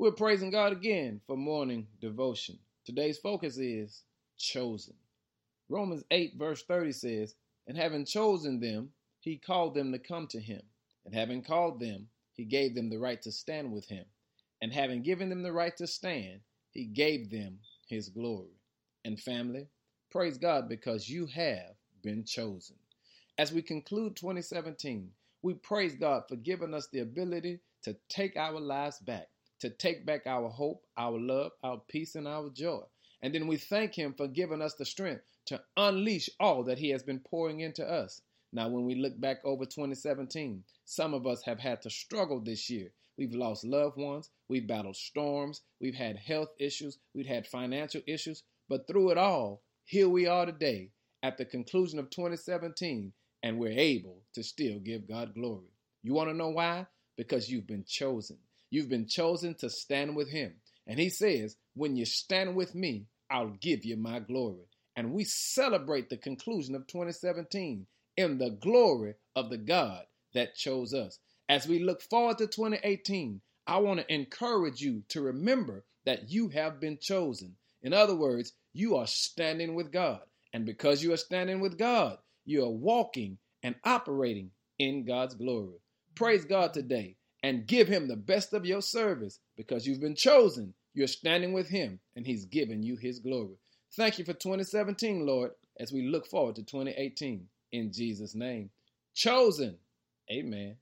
We're praising God again for morning devotion. Today's focus is chosen. Romans 8, verse 30 says, And having chosen them, he called them to come to him. And having called them, he gave them the right to stand with him. And having given them the right to stand, he gave them his glory. And family, praise God because you have been chosen. As we conclude 2017, we praise God for giving us the ability to take our lives back to take back our hope, our love, our peace, and our joy. And then we thank Him for giving us the strength to unleash all that He has been pouring into us. Now, when we look back over 2017, some of us have had to struggle this year. We've lost loved ones, we've battled storms, we've had health issues, we've had financial issues, but through it all, here we are today at the conclusion of 2017, and we're able to still give God glory. You want to know why? Because you've been chosen. You've been chosen to stand with him. And he says, When you stand with me, I'll give you my glory. And we celebrate the conclusion of 2017 in the glory of the God that chose us. As we look forward to 2018, I want to encourage you to remember that you have been chosen. In other words, you are standing with God. And because you are standing with God, you are walking and operating in God's glory. Praise God today and give him the best of your service because you've been chosen. You're standing with him and he's given you his glory. Thank you for 2017, Lord, as we look forward to 2018. In Jesus' name. Chosen. Amen.